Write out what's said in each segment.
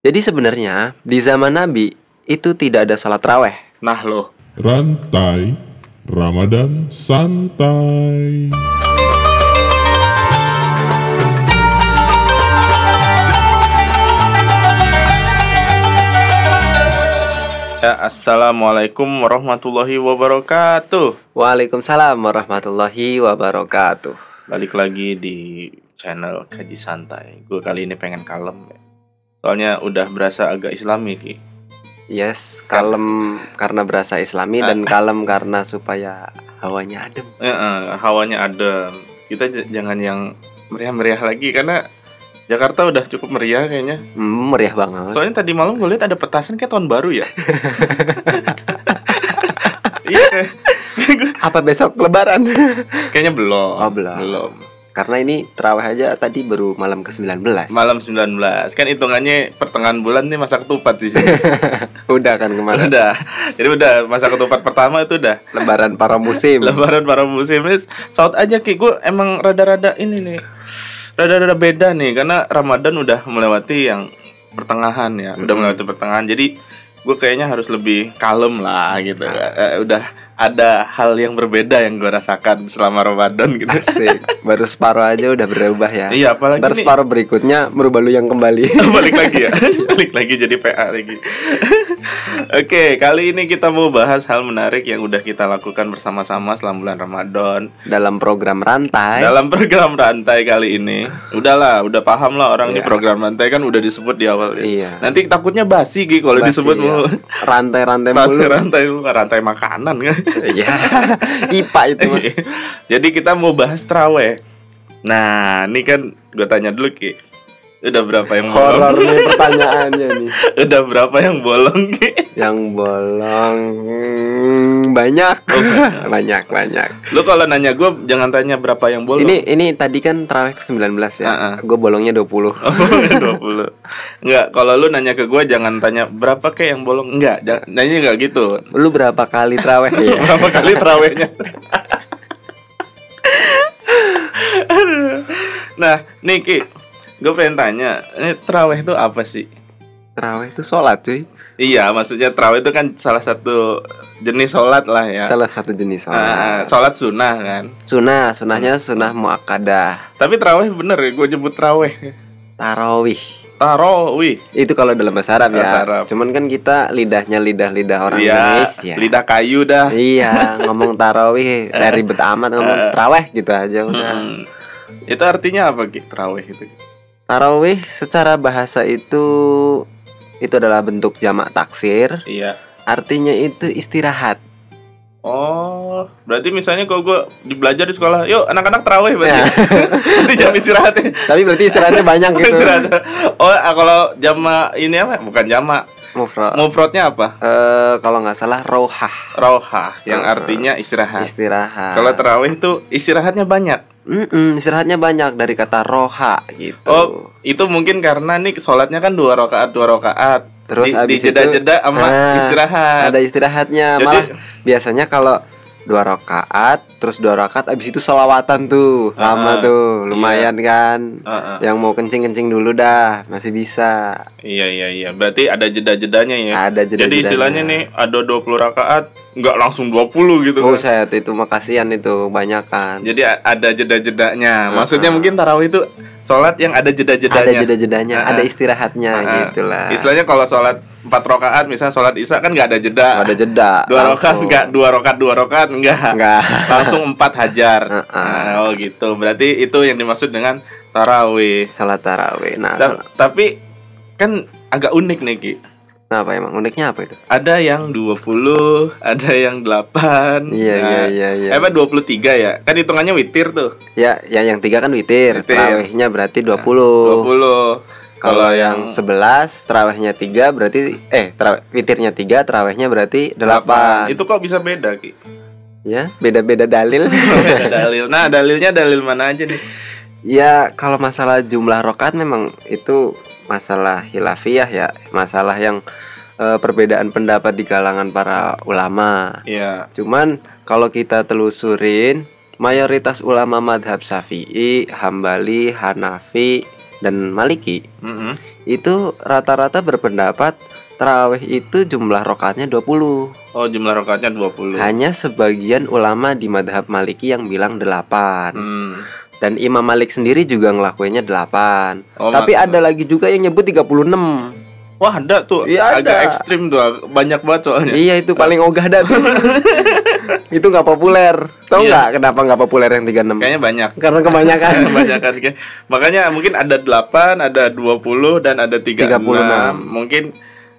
Jadi sebenarnya di zaman Nabi itu tidak ada salat raweh. Nah loh, Rantai Ramadan Santai. ya assalamualaikum warahmatullahi wabarakatuh. Waalaikumsalam warahmatullahi wabarakatuh. Balik lagi di channel kaji santai. Gue kali ini pengen kalem. ya. Soalnya udah berasa agak islami ki. Yes, kalem karena berasa islami dan kalem karena supaya hawanya adem. Eh, eh, hawanya adem. Kita jangan yang meriah-meriah lagi karena Jakarta udah cukup meriah kayaknya. Hmm, meriah banget. Soalnya tadi malam gue lihat ada petasan kayak tahun baru ya. Iya, kayak- Apa besok lebaran? kayaknya belum. Oh, belum. Belum. Karena ini terawih aja tadi baru malam ke-19. Malam 19. Kan hitungannya pertengahan bulan nih masa ketupat di sini. Udah kan kemarin. udah. Jadi udah masa ketupat pertama itu udah. Lebaran para musim. Lebaran para musim Saut aja Ki Gue emang rada-rada ini nih Rada-rada beda nih Karena Ramadan udah melewati yang pertengahan ya Udah melewati pertengahan Jadi gue kayaknya harus lebih kalem lah gitu Eh, Udah ada hal yang berbeda yang gue rasakan selama Ramadan gitu Asik. Baru separuh aja udah berubah ya. Iya apalagi Ntar nih separuh berikutnya merubah lu yang kembali. balik lagi ya balik lagi jadi PA lagi Oke kali ini kita mau bahas hal menarik yang udah kita lakukan bersama-sama selama bulan Ramadan Dalam program rantai. Dalam program rantai kali ini Udahlah, udah paham lah orang di Iya. program rantai kan udah disebut di awal ya. Iya. Nanti takutnya basi Gi kalau disebut ya. mulu rantai-rantai mulu. Rantai-rantai lu rantai makanan kan Iya. IPA itu mah. Jadi kita mau bahas traweh Nah, ini kan gue tanya dulu Ki Udah berapa yang Horor bolong? nih pertanyaannya nih. Udah berapa yang bolong? Yang bolong hmm, banyak. Oh, banyak banyak. Lu kalau nanya gue jangan tanya berapa yang bolong Ini ini tadi kan terawih ke-19 ya. Ah, ah. Gue bolongnya 20. Oh, 20 Enggak, kalau lu nanya ke gue jangan tanya berapa kayak yang bolong Enggak, nanya enggak gitu Lu berapa kali terawih ya? Berapa kali terawihnya Nah, nih Ki Gue pengen tanya Ini terawih itu apa sih? Terawih itu sholat cuy. Iya, maksudnya terawih itu kan salah satu jenis sholat lah ya Salah satu jenis sholat. Ah, Sholat sunnah kan Sunnah, sunnahnya sunnah muakkadah. Tapi terawih bener ya, gue nyebut terawih Tarawih. Tarawih Itu kalau dalam bahasa Arab ya. Bahasa Arab. Cuman kan kita lidahnya lidah-lidah orang Iya, Indonesia. lidah kayu dah Iya, ngomong tarawih dari ribet amat ngomong terawih gitu aja udah. Hmm. Itu artinya apa Ki, terawih itu? Tarawih secara bahasa itu itu adalah bentuk jamak taksir, Iya artinya itu istirahat. Oh, berarti misalnya kalau gue di belajar di sekolah, yuk anak-anak terawih berarti. Ya. Nanti jam istirahatnya. Tapi berarti istirahatnya banyak gitu. Istirahat. Oh, kalau jama ini apa? Bukan jama. Mufrad. Mufradnya apa? Eh, kalau nggak salah rohah Rauhah, yang Ah. artinya istirahat. istirahat. Kalau terawih itu istirahatnya banyak. Mm-mm, istirahatnya banyak dari kata roha gitu. Oh, itu mungkin karena nih sholatnya kan dua rakaat dua rakaat. Terus di, abis di jeda-jeda itu, sama ah, istirahat. Ada istirahatnya. Jadi- Malah biasanya kalau dua rakaat, terus dua rakaat, abis itu solawatan tuh, lama Ah, tuh, lumayan kan. Ah, ah. Yang mau kencing kencing dulu dah, masih bisa. Iya iya iya. Berarti ada jeda-jedanya ya. Ada Jadi jeda-jedanya. istilahnya nih ada 20 rakaat nggak langsung 20 gitu Oh kan. saya itu mah kasihan itu banyak kan. Jadi ada jeda-jedanya. Maksudnya mungkin tarawih itu sholat yang ada jeda-jedanya. Ada jeda-jedanya, Ah, ada ah. istirahatnya Ah, ah. gitulah. Istilahnya kalau sholat 4 rakaat, misalnya sholat isya kan nggak ada jeda. Nggak ada jeda. Dua rakaat langsung. enggak, dua rakaat dua rakaat enggak. Enggak. Langsung empat hajar. Ah, ah. Nah, oh gitu. Berarti itu yang dimaksud dengan tarawih. Salat tarawih. Nah, Ta- tapi kan agak unik nih Ki. Nah, apa emang uniknya apa itu? Ada yang 20, ada yang 8. Iya, iya, iya, iya. Eh, apa 23 ya? Kan hitungannya witir tuh. Ya, ya yang tiga kan witir, Witir. terawihnya berarti 20. 20. Kalau yang 11 terawihnya 3 berarti eh terawih, witirnya 3 terawihnya berarti 8. Itu kok bisa beda, Ki? Ya, beda-beda dalil. Beda dalil. Nah, dalilnya dalil mana aja nih? ya, kalau masalah jumlah rokat memang itu masalah hilafiyah ya, masalah yang eh, perbedaan pendapat di kalangan para ulama. Iya. Cuman kalau kita telusurin mayoritas ulama madhab Syafi'i, Hambali, Hanafi dan Maliki Mm-mm. itu rata-rata berpendapat tarawih itu jumlah rokaatnya 20 Oh, jumlah rakaatnya 20. hanya sebagian ulama di madhab Maliki yang bilang 8 Hmm. Dan Imam Malik sendiri juga ngelakuinnya 8 Oh, tapi ada lagi juga yang nyebut 36 Wah, ada tuh. Iya, Agak ada. ekstrim tuh. Banyak banget soalnya. iya itu paling ogah dah tuh itu nggak populer tau Iya. nggak kenapa nggak populer yang 36 Kayaknya banyak. karena kebanyakan Kebanyakan Makanya mungkin ada 8, ada 20 dan ada 36. 36. Mungkin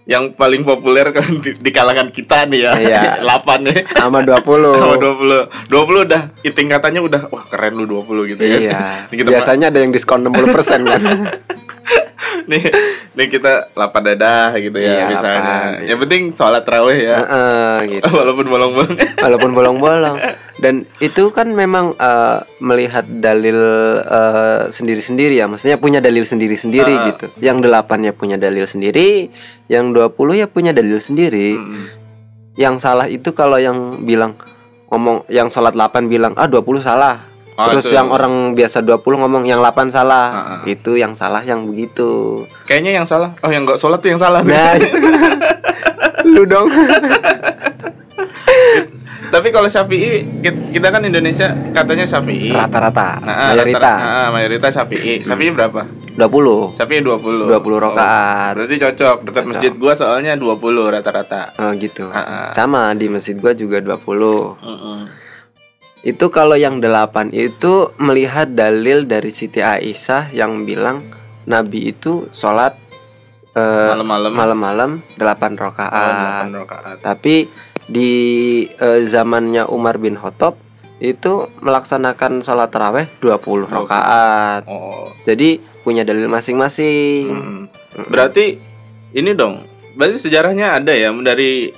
yang paling populer kan di, di kalangan kita nih ya. Iya. 8 nih. sama 20 Sama 20. 20 udah tingkatannya udah wah keren lu 20 gitu ya. Iya. Biasanya ada yang diskon 60% kan. nih nih kita lapar dadah gitu ya Iya, misalnya. lapar. Yang penting sholat tarawih ya. Heeh, gitu. Walaupun bolong-bolong. Walaupun bolong-bolong. Dan itu kan memang eh, melihat dalil eh, sendiri-sendiri ya. Maksudnya punya dalil sendiri-sendiri Ah. gitu. Yang delapannya punya dalil sendiri, yang 20 ya punya dalil sendiri. Mm-mm. Yang salah itu kalau yang bilang ngomong yang sholat 8 bilang ah 20 salah. Oh, Terus itu. yang orang biasa 20 ngomong yang 8 salah. Ah, ah. Itu yang salah yang begitu. Kayaknya yang salah. Oh, yang nggak sholat tuh yang salah. Nah, lu dong. Tapi kalau Syafi'i kit- kita kan Indonesia katanya Syafi'i. Rata-rata, Nah, mayoritas. rata- ah, mayoritas Syafi'i. Syafi'i berapa? 20. Syafi'i 20. 20 rakaat. Oh, berarti cocok dekat Cocok. masjid gua soalnya 20 rata-rata. Oh gitu. Ah. Sama di masjid gua juga 20. Heeh. Itu kalau yang 8 itu melihat dalil dari Siti Aisyah yang bilang Nabi itu sholat eh, Malam-malam. malam-malam 8 Oh, rakaat. 8 rakaat. Tapi di eh, zamannya Umar bin Khattab itu melaksanakan sholat taraweh 20 rakaat. Oh. Jadi punya dalil masing-masing. Mm. Berarti ini dong. Berarti sejarahnya ada ya dari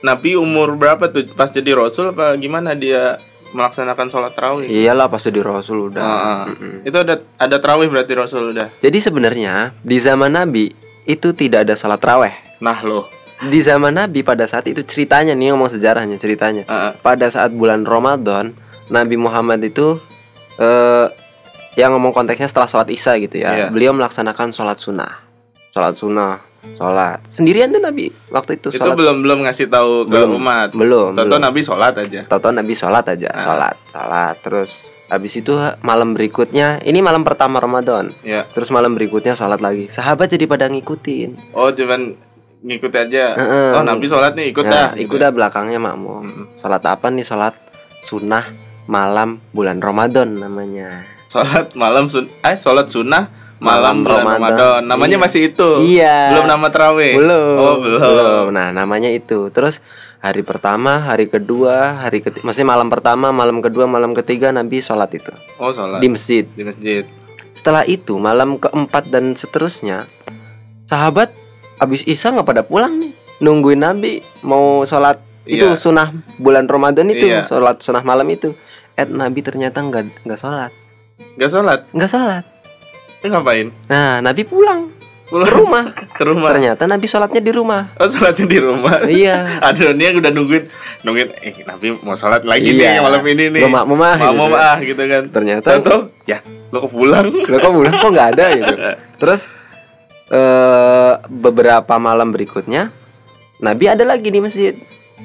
Nabi umur berapa tuh pas jadi rasul apa gimana dia melaksanakan sholat tarawih? Iyalah pas di Rasul udah. Ah, ah. Mm-mm. Itu ada ada tarawih berarti rasul udah. Jadi sebenarnya di zaman Nabi itu tidak ada sholat raweh. Nah loh. Di zaman Nabi pada saat itu ceritanya nih ngomong sejarahnya ceritanya. Ah. Pada saat bulan Ramadan Nabi Muhammad itu eh yang ngomong konteksnya setelah sholat isya gitu ya. Iya. Beliau melaksanakan sholat sunnah. Sholat sunnah, sholat sendirian tuh Nabi waktu itu itu sholat. belum belum ngasih tahu ke Belum. umat. belum. Toto. Nabi sholat aja. Tahu-tahu Nabi sholat aja, Ah. sholat, sholat. Terus habis itu malam berikutnya, ini malam pertama Ramadan. Ya. Terus malam berikutnya sholat lagi. Sahabat jadi pada ngikutin. Oh cuman ngikut aja. Heeh. oh Nabi sholat nih ikut Nah, dah. ikut dah belakangnya makmum. Mm-mm. Sholat apa nih? Sholat sunnah malam bulan Ramadan namanya. Sholat malam sun eh sholat sunnah Malam bulan Ramadan. Ramadan. Namanya Iya. masih itu. Iya. Belum nama terawih. Belum. Oh belum. Nah, namanya itu. Terus hari pertama, hari kedua, hari ketiga, masih malam pertama, malam kedua, malam ketiga Nabi sholat itu Oh sholat di masjid. di masjid. Setelah itu malam keempat dan seterusnya sahabat abis isya nggak pada pulang nih nungguin Nabi mau sholat itu Iya. sunnah bulan Ramadan itu Iya. sholat sunnah malam itu eh Nabi ternyata nggak nggak sholat Gak sholat. nggak sholat Itu ngapain? nah Nabi pulang Pulang ke rumah ke rumah. ternyata Nabi sholatnya di rumah Oh sholatnya di rumah. iya Aduh dia udah nungguin nungguin eh Nabi mau sholat lagi Iya. nih malam ini nih. Gua makmum ah, Makmum gitu. ah gitu kan. ternyata Tahu ya lo kok pulang. Loh kok pulang kok nggak ada gitu terus eh beberapa malam berikutnya Nabi ada lagi di masjid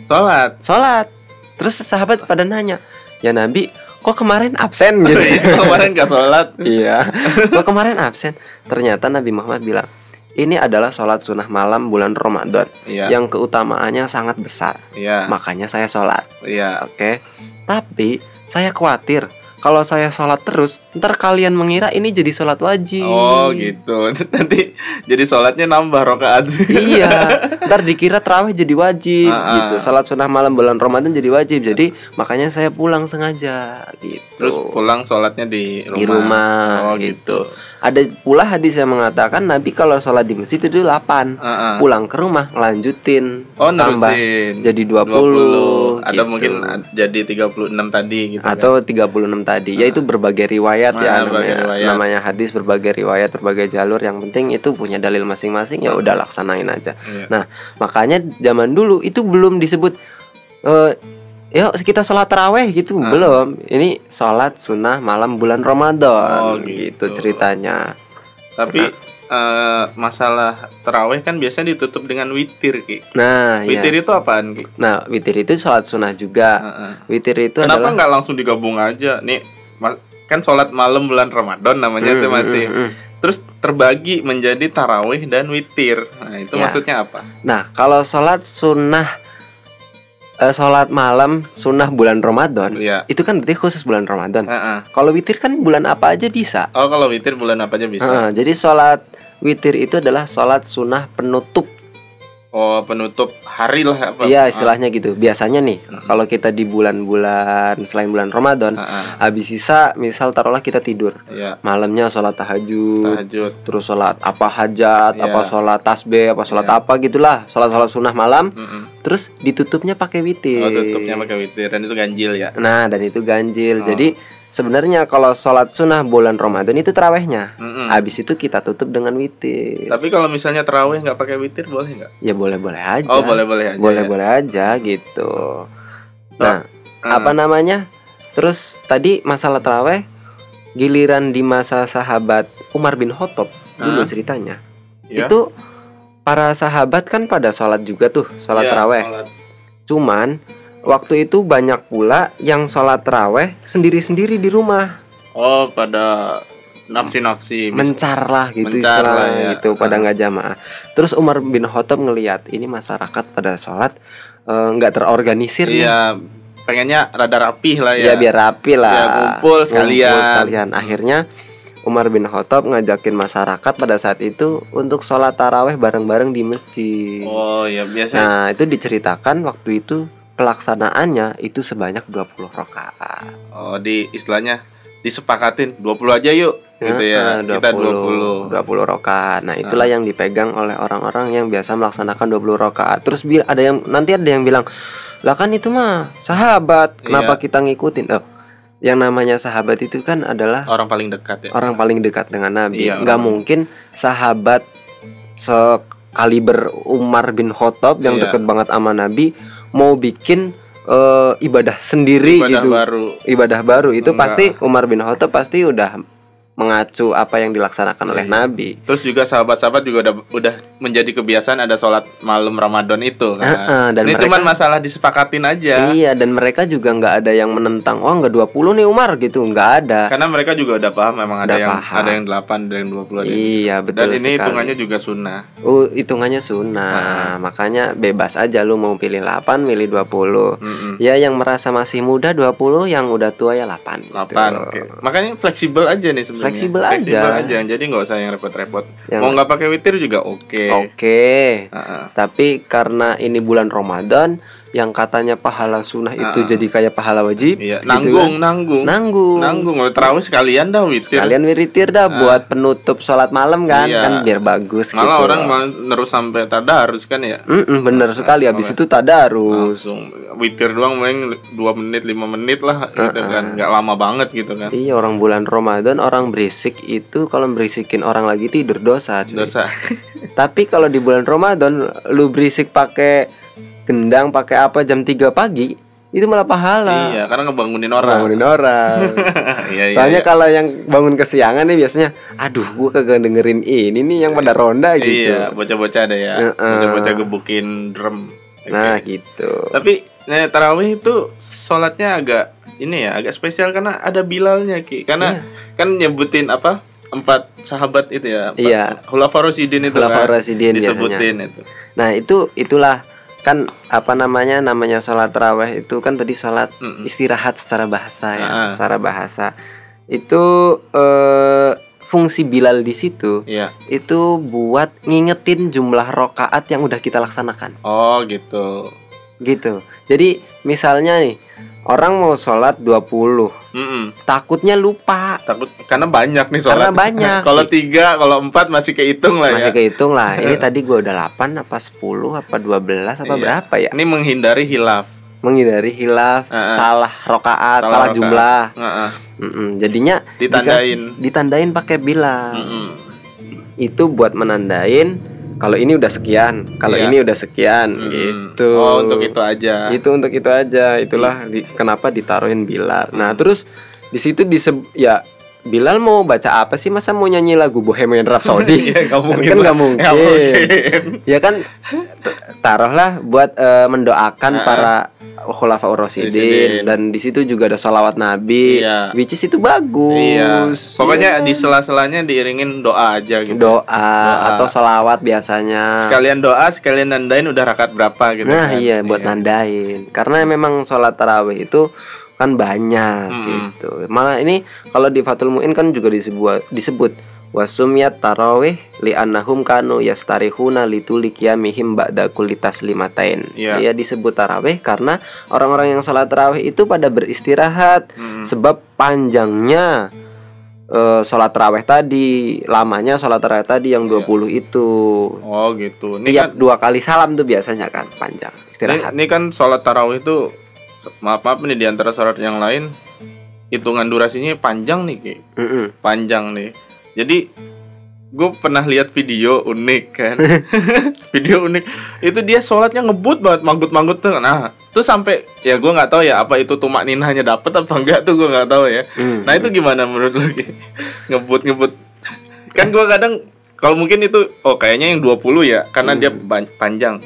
Sholat. sholat terus sahabat pada nanya ya Nabi kok kemarin absen gitu Kemarin gak sholat. iya kok kemarin absen ternyata Nabi Muhammad bilang ini adalah sholat sunnah malam bulan Ramadan Iya. yang keutamaannya sangat besar Iya. makanya saya sholat Iya. oke tapi saya khawatir kalau saya sholat terus ntar kalian mengira ini jadi sholat wajib Oh gitu. Nanti jadi sholatnya nambah rokaat. iya ntar dikira terawih jadi wajib ah. gitu sholat sunnah malam bulan Ramadan jadi wajib jadi makanya saya pulang sengaja gitu Terus pulang sholatnya di rumah. di rumah Oh gitu. gitu. Ada pula hadis yang mengatakan Nabi kalau sholat di masjid itu 8 Ah, ah. Pulang ke rumah lanjutin Oh tambah nerusin. jadi 20, 20. Ada gitu. mungkin ad- jadi 36 tadi gitu kan. atau 36 tadi yaitu berbagai riwayat ya Ah, berbagai namanya riwayat. namanya hadis berbagai riwayat berbagai jalur yang penting itu punya dalil masing-masing ya udah laksanain aja Iya. nah makanya zaman dulu itu belum disebut eh Yuk kita sholat taraweh gitu Ah. belum ini sholat sunnah malam bulan Ramadan Oh, gitu. gitu. ceritanya Tapi eh, masalah terawih kan biasanya ditutup dengan witir Ki. Nah, ya. Witir itu apaan Ki? Nah, witir itu sholat sunnah juga. Heeh. Witir itu Kenapa adalah nggak langsung digabung aja? Nih kan sholat malam bulan Ramadan namanya Hmm, itu masih. hmm, hmm. Terus terbagi menjadi tarawih dan witir. Nah itu Ya. maksudnya apa? Nah, kalau sholat sunnah eh, sholat malam sunnah bulan Ramadan, Iya. itu kan berarti khusus bulan Ramadan. Heeh. Kalau witir kan bulan apa aja bisa. Oh kalau witir bulan apa aja bisa? Heeh, jadi sholat witir itu adalah sholat sunnah penutup. Oh penutup hari lah apa? Iya, istilahnya gitu. Biasanya nih, kalau kita di bulan-bulan selain bulan Ramadan, Heeh. habis sisa, misal taruhlah kita tidur, Iya. malamnya sholat tahajud, Tahajud. terus sholat apa hajat, Iya. apa sholat tasbih, apa sholat Iya. apa gitulah, sholat-sholat sunnah malam, Mm-mm. Terus ditutupnya pakai witir. Oh tutupnya pakai witir dan itu ganjil ya. Nah, dan itu ganjil. Oh. Jadi sebenarnya kalau sholat sunnah bulan Ramadan itu terawihnya. Mm-mm. Habis itu kita tutup dengan witir. Tapi kalau misalnya terawih nggak pakai witir boleh nggak? Ya boleh-boleh aja. Oh boleh-boleh aja. Boleh-boleh aja gitu. Nah, ya? apa namanya? Terus tadi masalah terawih giliran di masa sahabat Umar bin Khattab dulu Ah. ceritanya. Ya. Itu para sahabat kan pada sholat juga tuh, sholat Iya, terawih. sholat. Cuman waktu itu banyak pula yang sholat terawih sendiri-sendiri di rumah. Oh pada nafsi-nafsi. mencar lah gitu Mencar lah ya. gitu pada nggak jamaah. Terus Umar bin Khattab ngelihat ini masyarakat pada sholat eh, nggak terorganisir nih. Iya pengennya rada rapih lah ya ya. biar rapi lah. Ya, ngumpul sekalian. sekalian. Akhirnya Umar bin Khattab ngajakin masyarakat pada saat itu untuk sholat taraweh bareng-bareng di masjid. Oh ya biasa. Nah itu diceritakan waktu itu pelaksanaannya itu sebanyak 20 rakaat. Oh di istilahnya disepakatin 20 aja yuk gitu ya. Heeh, Kita 20. 20 rakaat. Nah, itulah yang dipegang oleh orang-orang yang biasa melaksanakan 20 rakaat. Terus ada yang nanti ada yang bilang, "Lah kan itu mah sahabat, kenapa Iya. kita ngikutin?" Oh, yang namanya sahabat itu kan adalah Orang paling dekat ya. orang paling dekat dengan Nabi. Iya, orang- mungkin sahabat sekaliber Umar bin Khattab yang Iya. deket banget sama Nabi mau bikin eh, ibadah sendiri Ibadah gitu baru. ibadah baru itu Enggak. pasti Umar bin Khattab pasti udah mengacu apa yang dilaksanakan oleh Iya. Nabi. Terus juga sahabat-sahabat juga udah udah menjadi kebiasaan ada sholat malam Ramadan itu kan. Heeh, dan Ini mereka- cuman masalah disepakatin aja. Iya dan mereka juga nggak ada yang menentang oh nggak 20 nih Umar gitu nggak ada. Karena mereka juga udah paham memang ada Udah yang paham. ada yang 8, ada yang 20 ada Iya betul Dan ini sekali. hitungannya juga sunnah. Oh, hitungannya sunnah. Makanya bebas aja lu mau pilih 8, milih 20. Mm-mm. Ya yang merasa masih muda 20, yang udah tua ya 8 gitu. 8 oke. Makanya fleksibel aja nih sebenarnya. Fleksibel aja. aja. Jadi nggak usah yang repot-repot. Yang- Mau nggak pakai witir juga oke. Oke. Heeh. Tapi karena ini bulan Ramadan yang katanya pahala sunnah itu Ah. jadi kayak pahala wajib. Iya, gitu nanggung, kan. nanggung. Nanggung. Nanggung. Kalau terawih sekalian dah witir. Kalian wiritir dah buat penutup sholat malam kan, Iya. kan biar bagus Malah gitu. orang malah terus sampai tadarus kan ya. Mm-mm, bener sekali habis itu tadarus. Langsung witir doang main 2 menit 5 menit lah gitu kan. nggak lama banget gitu kan. Iya orang bulan Ramadan orang berisik itu kalau berisikin orang lagi tidur dosa. cuy. Dosa. Tapi kalau di bulan Ramadan lu berisik pakai gendang pakai apa jam 3 pagi itu malah pahala. iya, karena ngebangunin orang. Bangunin orang. Iya, iya. Soalnya iya. kalau yang bangun kesiangan nih biasanya, aduh gua kagak dengerin ini nih yang pada ronda gitu. Iya, bocah-bocah ada ya. Heeh. Bocah-bocah gebukin drum. Oke. Nah gitu. Tapi nah, tarawih itu sholatnya agak ini ya, agak spesial karena ada Bilalnya Ki. Karena kan nyebutin apa? Empat sahabat itu ya. Empat, Iya. Khulafaur Rasyidin itu Khulafaur kan. Rasyidin disebutin itu. Nah itu itulah kan apa namanya namanya sholat terawih itu kan tadi sholat Mm-mm. istirahat secara bahasa ya, Ah. secara bahasa itu eh, fungsi Bilal di situ Iya. itu buat ngingetin jumlah rokaat yang udah kita laksanakan Oh, gitu. gitu. Jadi misalnya nih orang mau sholat 20 Mm-mm. takutnya lupa Takut karena banyak nih sholat. Karena banyak. kalau tiga, kalau empat masih kehitung lah masih ya. kehitung lah ini tadi gua udah 8 apa 10 apa 12 apa Iya. berapa ya Ini menghindari hilaf. menghindari hilaf Ah, ah. salah rokaat Salah salah, rokaat. jumlah Heeh. Mm-mm. jadinya Ditandain. dikasih- ditandain pakai bilang Mm-mm. itu buat menandain kalau ini udah sekian kalau Iya. ini udah sekian Mm-mm. gitu Oh, untuk itu aja. itu untuk itu aja itulah di- kenapa ditaruhin Bilal nah terus di situ diseb ya Bilal mau baca apa sih masa mau nyanyi lagu Bohemian Rhapsody Iya, nggak mungkin kan nggak mungkin. Nggak mungkin. ya kan taruhlah buat eh, mendoakan para khulafa Rasyidin. Rasidin dan di situ juga ada salawat Nabi Iya. which is itu bagus Iya. Pokoknya Ya. di sela-selanya diiringin doa aja gitu. doa, atau salawat biasanya Sekalian doa, sekalian nandain udah rakaat berapa gitu. Nah kan. iya buat nandain Karena memang sholat tarawih itu kan banyak Mm-mm. gitu Malah ini kalau di Fathul Mu'in kan juga disebut, disebut Wasumyat tarawih li'annahum kanu yastarihuna litulik yamihim ba'da kulli taslimatain Iya. Dia disebut tarawih karena orang-orang yang sholat tarawih itu pada beristirahat Mm. Sebab panjangnya eh, sholat tarawih tadi Lamanya sholat tarawih tadi yang 20 itu Oh gitu. Ini Tiap kan dua kali salam tuh biasanya kan panjang ini, istirahat. ini kan sholat tarawih itu maaf maaf nih di antara sholat yang lain hitungan durasinya panjang nih Ki. Mm-mm. panjang nih. Jadi gue pernah lihat video unik kan video unik itu dia sholatnya ngebut banget manggut-manggut tuh nah tuh sampai ya gue nggak tahu ya apa itu tumak ninahnya dapet apa enggak tuh gue nggak tahu ya Mm. nah itu gimana menurut Ki? ngebut ngebut kan gue kadang kalau mungkin itu oh kayaknya yang 20 ya karena dia ban- panjang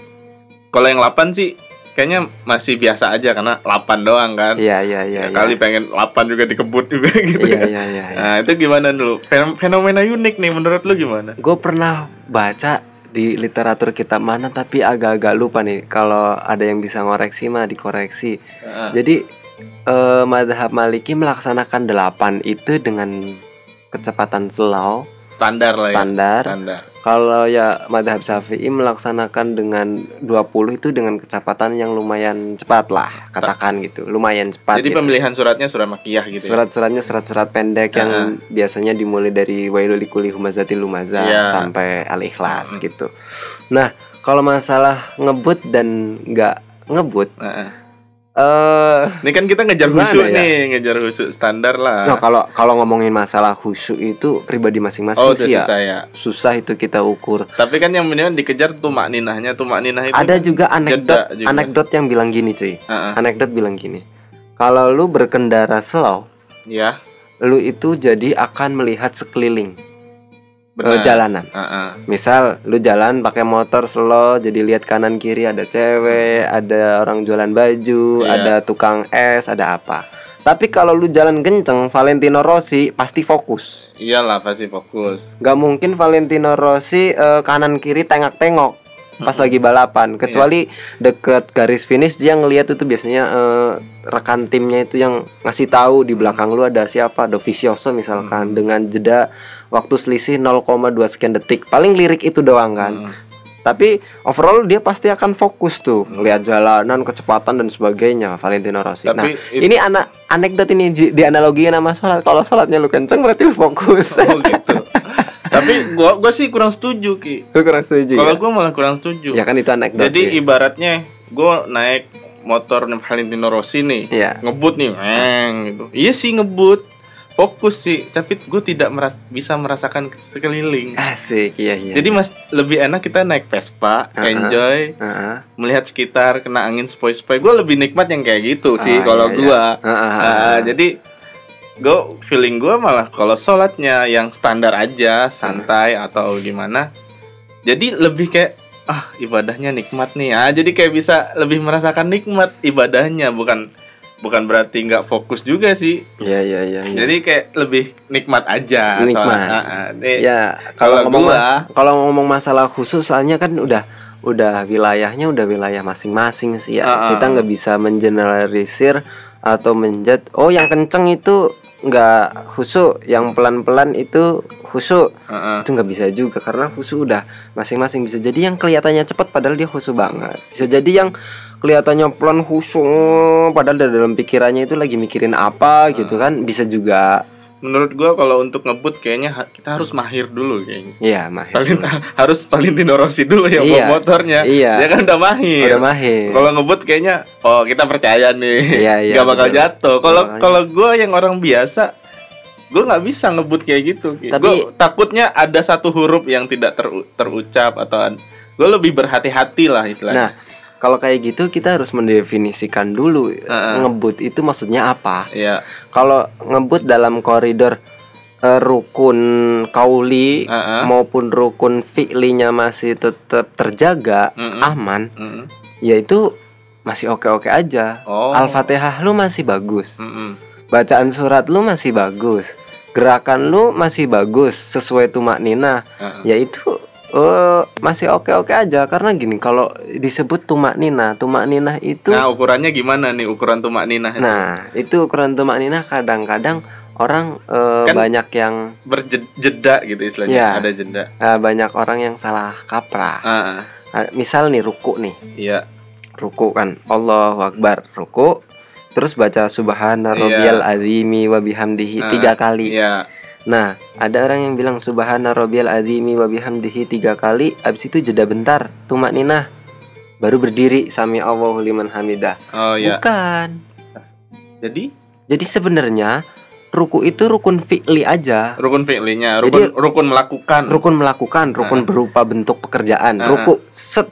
kalau yang 8 sih kayaknya masih biasa aja karena 8 doang kan Iya iya iya. Ya, kali pengen 8 juga dikebut juga gitu Iya kan. iya iya. Nah itu gimana dulu? Fen- Fenomena unik nih menurut lu gimana? Gue pernah baca di literatur kitab mana tapi agak-agak lupa nih kalau ada yang bisa ngoreksi mah dikoreksi. Heeh. Jadi eh, madhab Maliki melaksanakan delapan itu dengan kecepatan slow Standar lah ya. standar. Kalau ya madhab Syafi'i melaksanakan dengan 20 itu dengan kecepatan yang lumayan cepat lah katakan gitu lumayan cepat Jadi gitu. pemilihan suratnya surat makiyah gitu. ya? Surat-suratnya surat-surat pendek yang biasanya dimulai dari wailul likuli humazatil lumaza Iya. sampai al-ikhlas gitu. Nah, kalau masalah ngebut dan nggak ngebut Heeh. Eh Ini kan kita ngejar husuk ya? nih, ngejar husuk standar lah. nah kalau kalau ngomongin masalah khusyuk itu pribadi masing-masing oh, sih ya. susah ya. Susah itu kita ukur. Tapi kan yang mendingan dikejar tuh makninahnya, tuh makninah itu. Ada kan juga anekdot juga. anekdot yang bilang gini, cuy. Heeh. Anekdot bilang gini. Kalau lu berkendara slow, Ya, lu itu jadi akan melihat sekeliling benar. jalanan. Heeh. Misal lu jalan pakai motor slow jadi lihat kanan kiri ada cewek, ada orang jualan baju, Iya. ada tukang es, ada apa. Tapi kalau lu jalan kenceng Valentino Rossi pasti fokus. Iyalah pasti fokus. Gak mungkin Valentino Rossi eh, kanan kiri tengok-tengok pas lagi balapan kecuali deket garis finish dia ngeliat itu biasanya eh, rekan timnya itu yang ngasih tahu di belakang lu ada siapa Dovizioso misalkan dengan jeda waktu selisih 0,2 sekian detik paling lirik itu doang kan tapi overall dia pasti akan fokus tuh ngelihat jalanan kecepatan dan sebagainya Valentino Rossi Tapi nah it- ini anak anekdot ini di dianalogiin sama sholat kalau sholatnya lu kenceng berarti lu fokus Oh gitu. Tapi gua gua sih kurang setuju Ki. lu kurang setuju Kalau ya? gua malah kurang setuju. ya kan itu anekdot Jadi ya. ibaratnya gue naik motor Valentino Rossi nih, Iya. ngebut nih, meng gitu. Iya sih ngebut, fokus sih, tapi gue tidak meras bisa merasakan sekeliling. asik iya iya Jadi mas lebih enak kita naik Vespa, Uh-uh. enjoy, Heeh. melihat sekitar, kena angin sepoi-sepoi. Gue lebih nikmat yang kayak gitu sih Ah, kalau iya, gua. iya. Ah, ah, Ah, ah. jadi gue feeling gue malah kalau sholatnya yang standar aja, santai atau gimana. Jadi lebih kayak ah ibadahnya nikmat nih. Ah jadi kayak bisa lebih merasakan nikmat ibadahnya bukan bukan berarti nggak fokus juga sih. iya iya iya iya. Jadi kayak lebih nikmat aja. Nikmat. sholat. Ah, ah. Ya kalau ngomong gua- mas- kalau ngomong masalah khusus soalnya kan udah udah wilayahnya udah wilayah masing-masing sih ya Ah, ah. kita nggak bisa mengeneralisir atau menjat oh yang kenceng itu nggak khusuk yang pelan-pelan itu khusuk ah, ah. itu nggak bisa juga karena khusuk udah masing-masing bisa jadi yang kelihatannya cepat padahal dia khusuk banget bisa jadi yang kelihatannya pelan khusuk padahal dari dalam pikirannya itu lagi mikirin apa gitu kan bisa juga Menurut gua kalau untuk ngebut kayaknya kita harus mahir dulu kayaknya. Iya, mahir. Valin harus Valentino Rossi dulu yang Iya. bawa motornya. Iya. Dia kan udah mahir. Udah mahir. Kalau ngebut kayaknya oh kita percaya nih. Iya, iya, Gak bakal betul. jatuh. Kalau kalau gua yang orang biasa gue nggak bisa ngebut kayak gitu. Tapi- Gue takutnya ada satu huruf yang tidak teru- terucap atau gue lebih berhati-hati lah istilahnya. Nah, kalau kayak gitu kita harus mendefinisikan dulu Heeh. ngebut itu maksudnya apa. Iya. Kalau ngebut dalam koridor eh, rukun kauli Heeh. maupun rukun fi'linya masih tetap terjaga Mm-mm. aman Mm-mm. ya itu masih oke-oke aja Oh. Al-Fatihah lu masih bagus Mm-mm. bacaan surat lu masih bagus gerakan lu masih bagus sesuai tumak nina Heeh. ya itu eh, masih oke-oke aja karena gini kalau disebut tumak nina tumak nina itu Nah ukurannya gimana nih ukuran tumak ninah? nah itu ukuran tumak nina kadang-kadang orang eh, Kan- banyak yang berjeda gitu istilahnya. Iya. Ada jeda. eh, banyak orang yang salah kaprah Ah, Ah, misal nih ruku nih iya. ruku kan Allahu Akbar ruku terus baca subhana Iya. rabbiyal azimi wa bihamdihi Ah, tiga kali Iya. Nah ada orang yang bilang subhana rabbiyal azimi wa bihamdihi tiga kali abis itu jeda bentar tumak ninah. Baru berdiri sami Allahu liman hamidah. Oh iya. bukan. Jadi? Jadi sebenarnya ruku itu rukun fi'li aja. Rukun fi'linya, Jadi- rukun rukun melakukan. rukun melakukan rukun Ah. berupa bentuk pekerjaan. Ah. ruku set.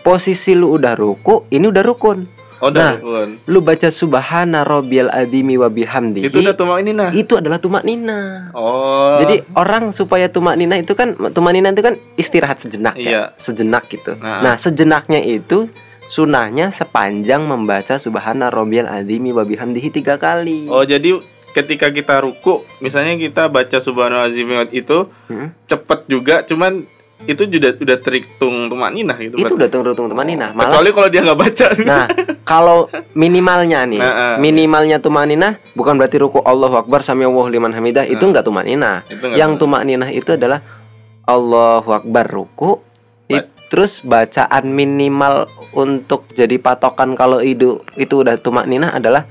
Posisi lu udah ruku ini udah rukun Oh, Nah, rukun. lu baca subhana rabbiyal azimi wa bihamdihi Itu udah tumak ninah. itu adalah tumak nina Oh. jadi orang supaya tumak nina itu kan tumak nina itu kan istirahat sejenak Iya. ya sejenak gitu Nah. nah sejenaknya itu sunahnya sepanjang membaca subhana rabbiyal azimi wa bihamdihi tiga kali Oh, jadi ketika kita ruku, misalnya kita baca subhanallah itu Hmm. cepet juga, cuman itu juga udah terhitung tumak ninah gitu. itu udah tunggu tumak nina malah Kecuali kalau dia nggak baca. Nah, kalau minimalnya nih, Nah, ah. minimalnya tumaninah bukan berarti ruku Allahu Akbar sami Allahu liman hamidah itu enggak tumaninah. Itu nggak Yang tumaninah itu adalah Allahu Akbar ruku it- terus bacaan minimal untuk jadi patokan kalau itu itu udah tumaninah adalah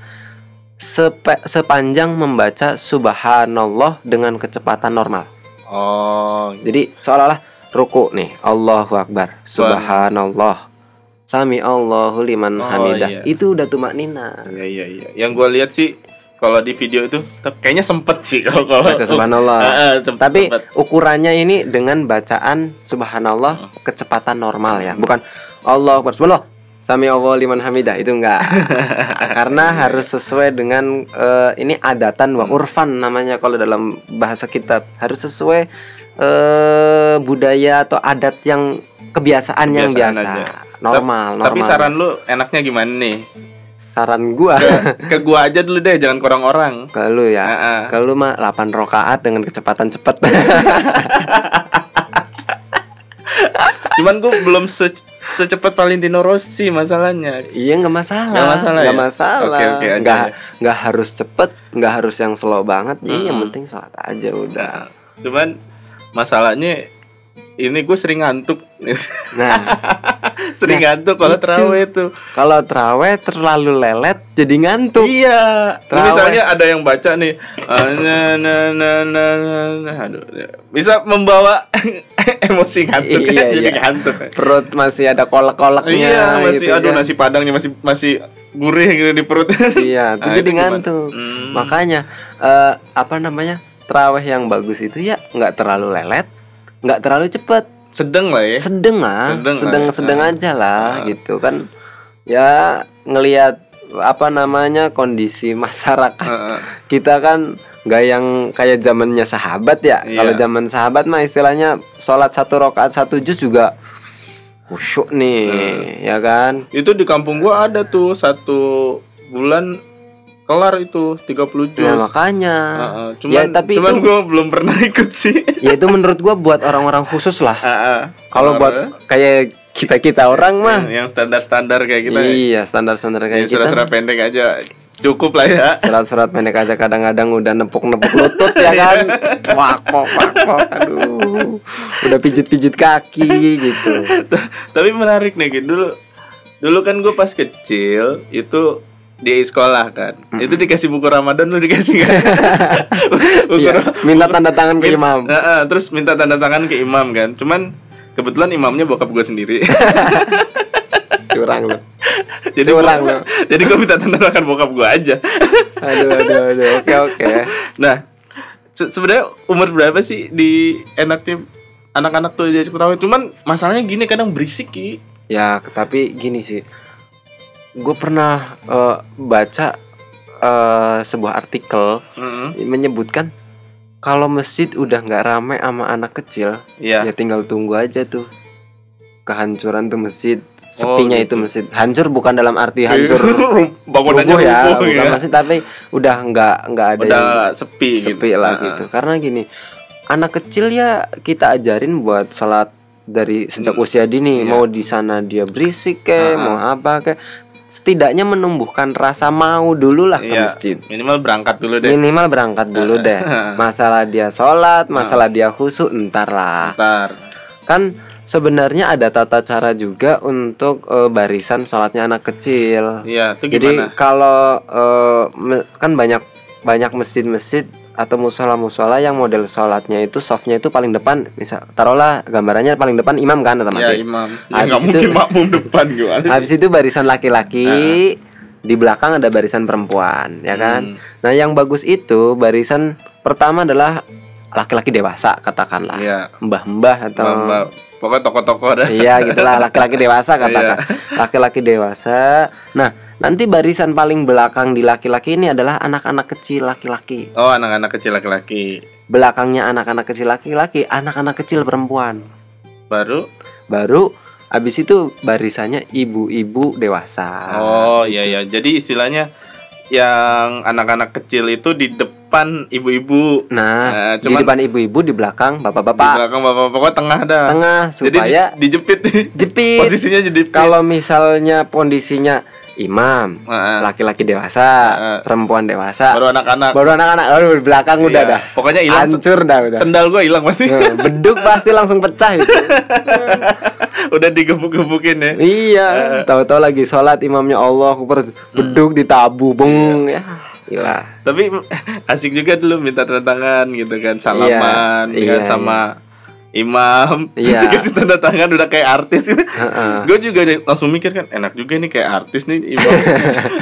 sepe- sepanjang membaca subhanallah dengan kecepatan normal. Oh, Jadi seolah-olah ruku nih. Allahu Akbar. Subhanallah. Sami Allahu liman Oh, hamidah. iya. itu udah tumak nina. Iya iya iya. Yang gue lihat sih kalau di video itu kayaknya sempet sih kalau kalau baca subhanallah. Ah, ah, sempet- tapi sempet. ukurannya ini dengan bacaan subhanallah kecepatan normal ya. Bukan Allah Akbar. Subhanallah. Sami Allah liman hamidah. Itu enggak. Karena harus sesuai dengan eh, ini adatan wa urfan namanya kalau dalam bahasa kitab. Harus sesuai eh, budaya atau adat yang kebiasaan, yang Kebiasaan biasa aja. normal normal Tapi saran lu enaknya gimana nih? saran gua Ke gua aja dulu deh, jangan ke orang-orang. ke lu ya Ah, ah. ke lu mah 8 rokaat dengan kecepatan cepet Cuman gua belum se secepat Valentino Rossi masalahnya. Iya nggak masalah, Nggak masalah nggak ya? masalah. Oke aja nggak nggak harus cepet, nggak harus yang slow banget. Iya, yang penting sholat aja udah. Nah, cuman masalahnya ini gue sering ngantuk. Nah, sering Nah, ngantuk kalau itu. terawih tuh. kalau teraweh terlalu lelet jadi ngantuk. Iya. Terawih. Misalnya ada yang baca nih, ah, na, na, na, na, na, na. aduh, bisa membawa emosi ngantuk Iya, jadi iya. ngantuk. Perut masih ada kolak-kolaknya. Iya, masih gitu aduh kan. nasi padangnya masih masih gurih gitu di perut. Iya, itu Nah, jadi ngantuk. Hmm. Makanya eh, apa namanya? Teraweh yang bagus itu ya nggak terlalu lelet, nggak terlalu cepet. sedang lah ya. sedeng lah Sedeng lah sedeng ya. sedeng Ah. aja lah Ah. gitu kan ya ngelihat apa namanya kondisi masyarakat Heeh. kita kan nggak yang kayak zamannya sahabat ya Iya. kalau zaman sahabat mah istilahnya sholat satu rakaat satu juz juga khusyuk nih ya kan Itu di kampung gua ada tuh satu bulan kelar itu 30 juz. nah makanya Heeh, cuman ya tapi cuman itu gua belum pernah ikut sih. ya itu menurut gua buat orang-orang khusus lah Heeh. kalau Kelar, buat ya. kayak kita kita orang mah yang standar-standar kayak kita. iya standar-standar kayak Yang kita surat-surat pendek aja cukup lah ya. Surat-surat pendek aja kadang-kadang udah nepuk-nepuk lutut ya kan. Wak wak. Aduh. Udah pijit-pijit kaki gitu. Tapi menarik nih gitu. Dulu dulu kan gue pas kecil itu di sekolah kan. Itu dikasih buku Ramadan lu dikasih kan? buku Iya, minta tanda tangan ke imam. Heeh, terus minta tanda tangan ke imam kan. Cuman kebetulan imamnya bokap gue sendiri. Curang lu. jadi Curang gua, lu. jadi gue minta tanda tangan bokap gue aja. Aduh aduh aduh. Oke oke. nah, se- sebenarnya umur berapa sih di enaknya anak-anak tuh jadi tarawih? Cuman masalahnya gini kadang berisik ki. Ya, tapi gini sih. Gue pernah eh, baca eh, sebuah artikel Heeh. menyebutkan kalau masjid udah nggak rame sama anak kecil, Iya. ya tinggal tunggu aja tuh kehancuran tuh masjid, sepinya itu gitu. masjid. Hancur bukan dalam arti hancur bangunannya rubuh ya, rubuh bukan ya. masjid tapi udah nggak nggak ada Udah yang sepi, sepi gitu. lah Heeh. gitu. Karena gini, anak kecil ya kita ajarin buat sholat dari sejak usia dini. Iya. Mau di sana dia berisik ke, mau apa ke, setidaknya menumbuhkan rasa mau dulu lah ke Iya. masjid. Minimal berangkat dulu deh. Minimal berangkat dulu deh. Masalah dia sholat, masalah dia khusyuk, entar lah. Ntar. Kan sebenarnya ada tata cara juga untuk eh, barisan sholatnya anak kecil. Iya, itu Jadi kalau me- kan banyak banyak masjid-masjid atau musola-musola yang model sholatnya itu softnya itu paling depan, misal taruhlah gambarannya paling depan imam kan Ya otomatis. imam. Ya Habis itu- makmum depan gimana? Habis itu barisan laki-laki, di belakang ada barisan perempuan, ya kan? Hmm. Nah, yang bagus itu barisan pertama adalah laki-laki dewasa katakanlah. Iya. Mbah-mbah atau Mbak, pokoknya toko-toko dah. Iya gitulah laki-laki dewasa katakan. Laki-laki dewasa. Nah, nanti barisan paling belakang di laki-laki ini adalah anak-anak kecil laki-laki. Oh, anak-anak kecil laki-laki. Belakangnya anak-anak kecil laki-laki, anak-anak kecil perempuan. Baru Baru abis itu barisannya ibu-ibu dewasa. Oh, iya iya. Jadi istilahnya yang anak-anak kecil itu di depan ibu-ibu. Nah, di cuman- depan ibu-ibu, di belakang Di bapak-bapak. belakang bapak-bapak tengah dah. Tengah Jadi di- supaya dijepit nih. jepit. Posisinya jadi Kalau misalnya kondisinya imam, laki-laki dewasa, Heeh. perempuan dewasa, baru anak-anak. baru anak-anak, baru di belakang udah Iya. dah. Pokoknya hilang Hancur dah udah. Sendal gua hilang pasti. Beduk pasti langsung pecah itu. Udah digebuk-gebukin ya. iya, tahu-tahu lagi sholat imamnya Allah, Akbar, beduk ditabu, beng ya. Gila. Tapi asik juga dulu minta tanda tangan gitu kan, salaman Iya, ya kan, iya, sama imam. Iya. Dikasih tanda tangan udah kayak artis. Heeh. Gue juga langsung mikir kan enak juga nih kayak artis nih imam.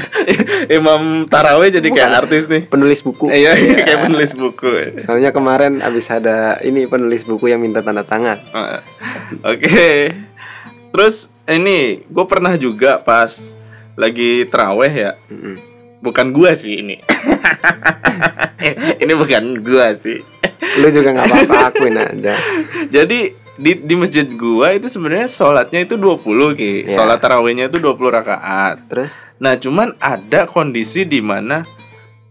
imam taraweh jadi kayak artis nih. Penulis buku. Iya, kayak penulis buku. Soalnya kemarin abis ada ini penulis buku yang minta tanda tangan. Heeh. Oke. Terus ini gue pernah juga pas lagi teraweh ya. Mm-mm. Bukan gua sih ini. ini bukan gua sih. Lu juga nggak apa-apa akuin aja. Jadi di di masjid gua itu sebenarnya sholatnya itu 20 ki. Iya. Sholat tarawihnya itu 20 rakaat. Terus Nah, cuman ada kondisi di mana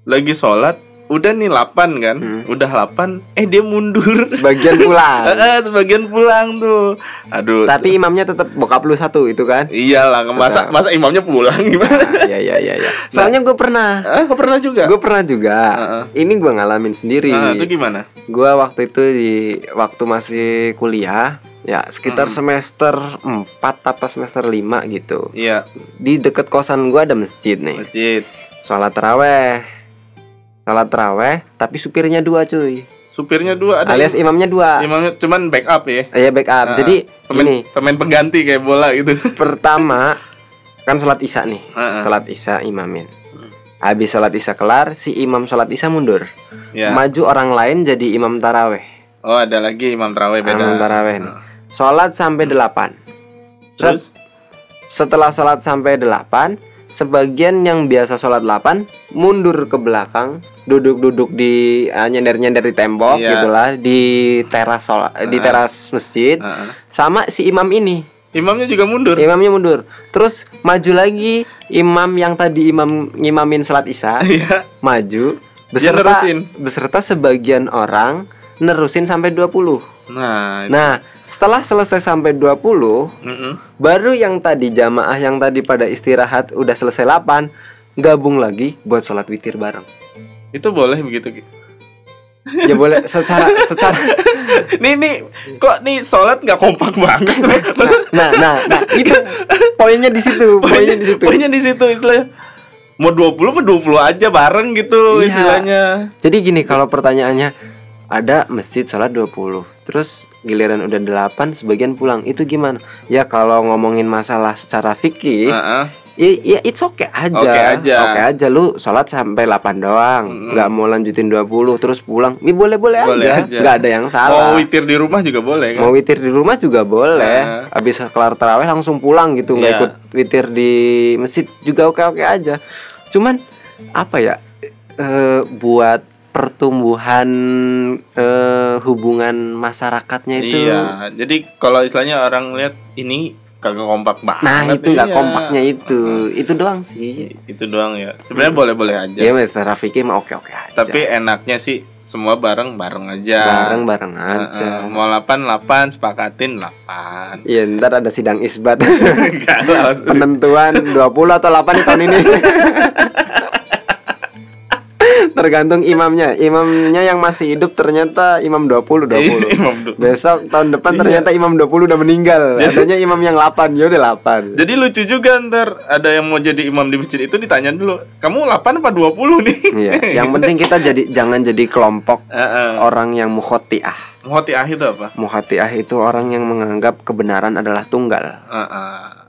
lagi sholat udah nih 8 kan. Hmm. Udah 8 eh dia mundur. sebagian pulang. Sebagian pulang tuh. Aduh. Tapi imamnya tetap bokap lu satu itu kan? Iyalah, masa Tetap. masa imamnya pulang gimana? Ah, Iya iya iya iya. Soalnya gue pernah. Ah, pernah juga. Gue pernah juga. Heeh. Ini gue ngalamin sendiri. Ah, itu gimana? Gue waktu itu di waktu masih kuliah, ya sekitar semester 4 apa semester 5 gitu. Iya, Di deket kosan gue ada masjid nih. masjid. Sholat teraweh. Sholat teraweh, tapi supirnya dua cuy. Supirnya dua ada. Alias imamnya dua. imamnya cuman backup ya. Iya backup. Ah, Jadi pemain, gini, pemain pengganti kayak bola gitu. pertama kan sholat isya nih. Heeh. Sholat isya imamin. Habis sholat isya kelar, si imam sholat isya mundur. Ya. Maju orang lain jadi imam taraweh. Oh, ada lagi imam tarawih beda. Imam taraweh nih. Sholat sampai delapan. Terus Setelah sholat sampai delapan, sebagian yang biasa sholat delapan mundur ke belakang, duduk-duduk di eh, nyender-nyender di tembok Iya. gitulah di teras sholat, di teras masjid. Heeh. Sama si imam ini, imamnya juga mundur. imamnya mundur. Terus maju lagi imam yang tadi imam ngimamin sholat isya, Iya. maju beserta beserta sebagian orang nerusin sampai 20. Nah, Nah, setelah selesai sampai 20, mm-mm. baru yang tadi jamaah yang tadi pada istirahat udah selesai 8 gabung lagi buat sholat witir bareng. itu boleh begitu. Ya boleh secara secara nih nih kok nih sholat nggak kompak banget. nah nah nah itu poinnya di situ, poinnya di situ. Poinnya di situ istilahnya. Mau 20 mau 20 aja bareng gitu Iya. istilahnya. Jadi gini kalau pertanyaannya ada masjid sholat 20 Terus giliran udah 8 sebagian pulang Itu gimana? Ya kalau ngomongin masalah secara fikih Heeh. ya, ya it's okay aja Oke aja. Oke aja Lu sholat sampai 8 doang nggak mau lanjutin 20 terus pulang Ya boleh-boleh Boleh aja. aja. nggak ada yang Mau salah witir di rumah juga boleh kan? Mau witir di rumah juga boleh Nah. Habis kelar terawih langsung pulang gitu nggak Iya. ikut witir di masjid juga oke-oke aja Cuman apa ya eh, Buat pertumbuhan eh, hubungan masyarakatnya itu Iya, jadi kalau istilahnya orang lihat ini kagak kompak banget. nah itu nggak iya. kompaknya itu itu doang sih Itu doang ya. Sebenarnya boleh-boleh aja. ya mas Rafiki mah oke oke aja Tapi enaknya sih semua bareng-bareng aja. bareng bareng aja Heeh, mau 8 8 sepakatin 8. Iya ntar ada sidang isbat penentuan 20 atau 8 di tahun ini tergantung imamnya imamnya yang masih hidup ternyata imam 20 20 Imam du- besok tahun Iya. depan ternyata imam 20 udah meninggal adanya imam yang 8 ya udah 8 Jadi lucu juga ntar ada yang mau jadi imam di masjid itu ditanya dulu, kamu 8 apa 20 nih? iya yang penting kita jadi jangan jadi kelompok Heeh. orang yang mukhotiah Muhoti itu apa? Mukhatiah itu orang yang menganggap kebenaran adalah tunggal Heeh.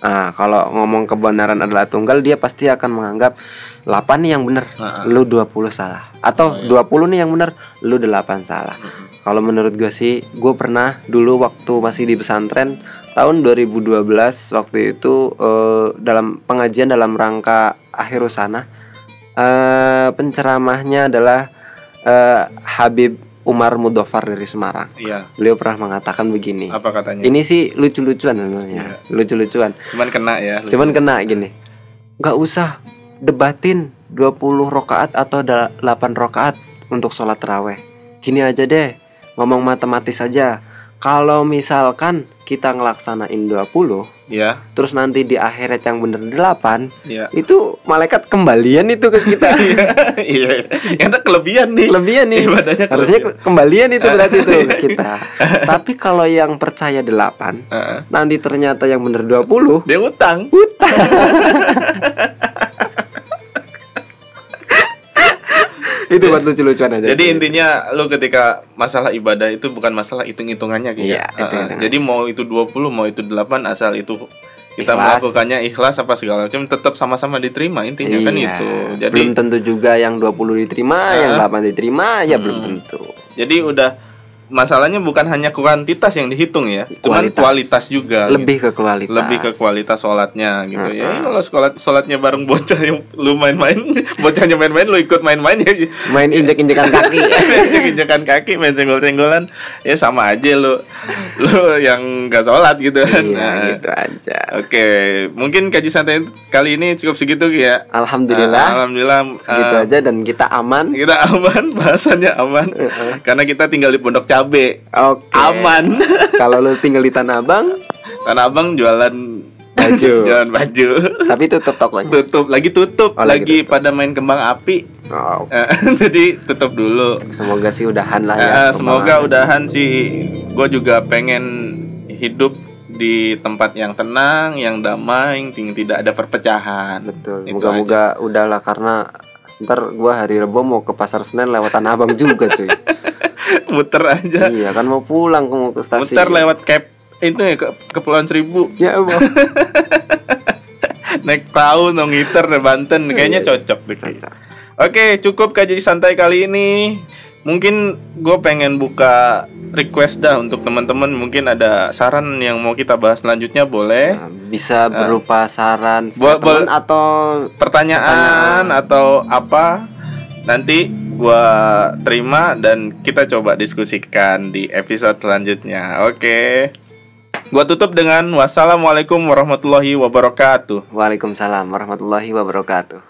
Nah, kalau ngomong kebenaran adalah tunggal, dia pasti akan menganggap 8 nih yang benar, Heeh. lu 20 salah. Atau 20 nih yang benar, lu 8 salah. Kalau menurut gue sih, gue pernah dulu waktu masih di pesantren tahun 2012 waktu itu eh, dalam pengajian dalam rangka akhir sana eh penceramahnya adalah eh, Habib Umar Mudofar dari Semarang. Iya, Beliau pernah mengatakan begini. apa katanya? Ini sih lucu-lucuan sebenarnya. Lucu-lucuan. Cuman kena ya. lucu. Cuman kena gini. nggak usah debatin 20 rokaat atau da- 8 rokaat untuk sholat terawih. Gini aja deh, ngomong matematis aja. Kalau misalkan kita ngelaksanain 20, Iya, terus nanti di akhirat yang bener 8, iya. itu malaikat kembalian itu ke kita. Iya, enak kelebihan nih. Kelebihan nih. Ibadahnya Harusnya kembalian itu berarti itu ke kita. Tapi kalau yang percaya 8, Heeh. nanti ternyata yang bener 20, Dia utang. itu buat lucu-lucuan aja. Jadi sih. intinya lu ketika masalah ibadah itu bukan masalah hitung-hitungannya gitu. Iya, ya. Hitung-hitungan. Jadi mau itu 20, mau itu 8 asal itu kita Ikhlas. melakukannya ikhlas apa segala macam tetap sama-sama diterima intinya kan Iya. itu. Jadi belum tentu juga yang 20 diterima, yang 8 diterima ya belum tentu. jadi udah masalahnya bukan hanya kuantitas yang dihitung ya, cuman Kualitas. kualitas juga. gitu. Lebih ke kualitas. lebih ke kualitas sholatnya gitu ya. Ini kalau sholat sholatnya bareng bocah yang lu main-main, bocahnya main-main lu ikut main-main ya. Main injek-injekan kaki. Injekan kaki, main senggol-senggolan, ya sama aja lu lu yang nggak sholat gitu kan. Iya, Nah, gitu aja. Oke, mungkin kaji santai kali ini cukup segitu ya. Alhamdulillah. Alhamdulillah Segitu eh, aja dan kita aman. kita aman, bahasannya aman. Karena kita tinggal di Pondok Cabe. Oke. Aman. Kalau lu tinggal di Tanah Abang, Tanah Abang jualan Baju. jualan baju. tapi tutup tokonya. tutup lagi tutup Oh, lagi lagi, pada main kembang api Oh, Eh, jadi tutup dulu semoga sih udahan lah ya. Eh, semoga udahan sih gue juga pengen hidup di tempat yang tenang yang damai yang tidak ada perpecahan Betul. Moga-moga udahlah karena ntar gua hari Rebo mau ke pasar Senen lewat Tanah Abang juga cuy. muter aja iya kan mau pulang ke mau ke stasiun. muter lewat cap itu ya ke Kepulauan Seribu Ya Allah. naik perahu no ngiter di Banten kayaknya cocok deh. Cocok. Oke, cukup kaji santai kali ini. Mungkin gue pengen buka request dah untuk teman-teman. Mungkin ada saran yang mau kita bahas selanjutnya boleh. Nah, bisa berupa saran Bo- bol- atau Pertanyaan, atau apa? Nanti gua terima dan kita coba diskusikan di episode selanjutnya. Oke. Gua tutup dengan wassalamualaikum warahmatullahi wabarakatuh. Waalaikumsalam warahmatullahi wabarakatuh.